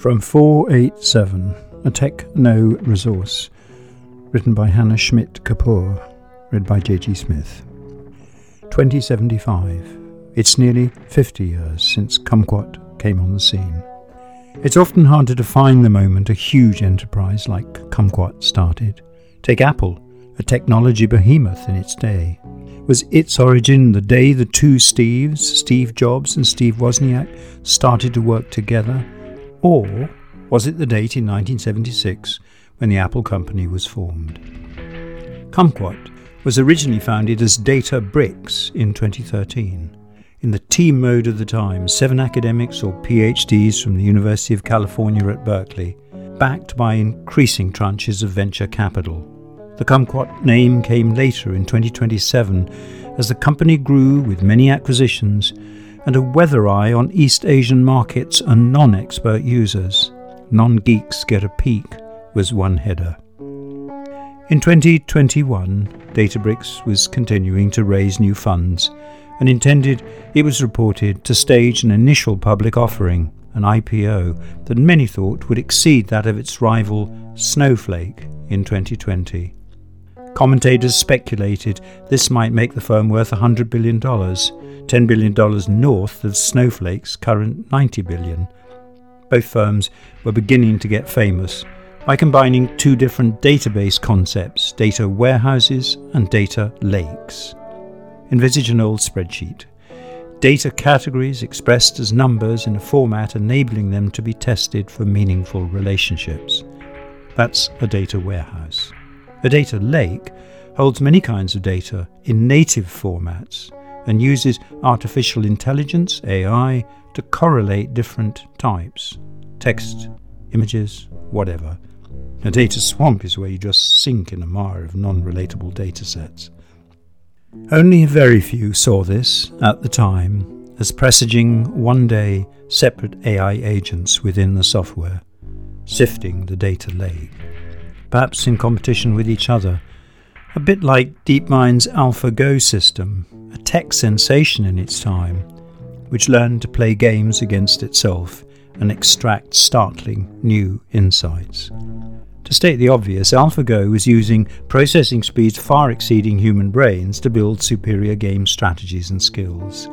From 487, a Techno Resource, written by Hannah Schmidt Kapoor, read by J.G. Smith. 2075. It's nearly 50 years since Kumquat came on the scene. It's often hard to define the moment a huge enterprise like Kumquat started. Take Apple, a technology behemoth in its day. Was its origin the day the two Steves, Steve Jobs and Steve Wozniak, started to work together? Or was it the date in 1976 when the Apple company was formed? Kumquat was originally founded as Databricks in 2013. In the team mode of the time, seven academics or PhDs from the University of California at Berkeley, backed by increasing tranches of venture capital. The Kumquat name came later in 2027 as the company grew with many acquisitions and a weather eye on East Asian markets and non expert users. Non geeks get a peek was one header. In 2021, Databricks was continuing to raise new funds and intended, it was reported, to stage an initial public offering, an IPO, that many thought would exceed that of its rival Snowflake in 2020. Commentators speculated this might make the firm worth $100 billion, $10 billion north of Snowflake's current 90 billion. Both firms were beginning to get famous by combining two different database concepts data warehouses and data lakes. Envisage an old spreadsheet. Data categories expressed as numbers in a format enabling them to be tested for meaningful relationships. That's a data warehouse. A data lake holds many kinds of data in native formats and uses artificial intelligence, AI, to correlate different types text, images, whatever. A data swamp is where you just sink in a mire of non relatable datasets. Only a very few saw this at the time as presaging one day separate AI agents within the software, sifting the data lake perhaps in competition with each other. A bit like DeepMind's AlphaGo system, a tech sensation in its time, which learned to play games against itself and extract startling new insights. To state the obvious, AlphaGo was using processing speeds far exceeding human brains to build superior game strategies and skills.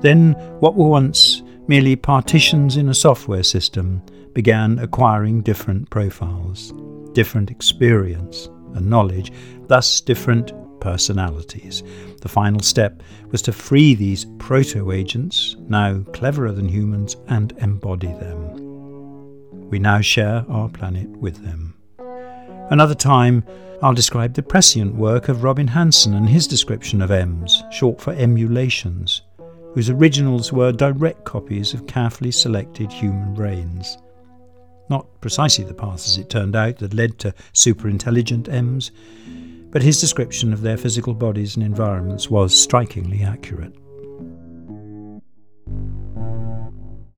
Then, what were once merely partitions in a software system began acquiring different profiles different experience and knowledge, thus different personalities. The final step was to free these proto agents, now cleverer than humans, and embody them. We now share our planet with them. Another time, I'll describe the prescient work of Robin Hanson and his description of EMS, short for emulations, whose originals were direct copies of carefully selected human brains. Not precisely the path, as it turned out, that led to superintelligent EMS, but his description of their physical bodies and environments was strikingly accurate.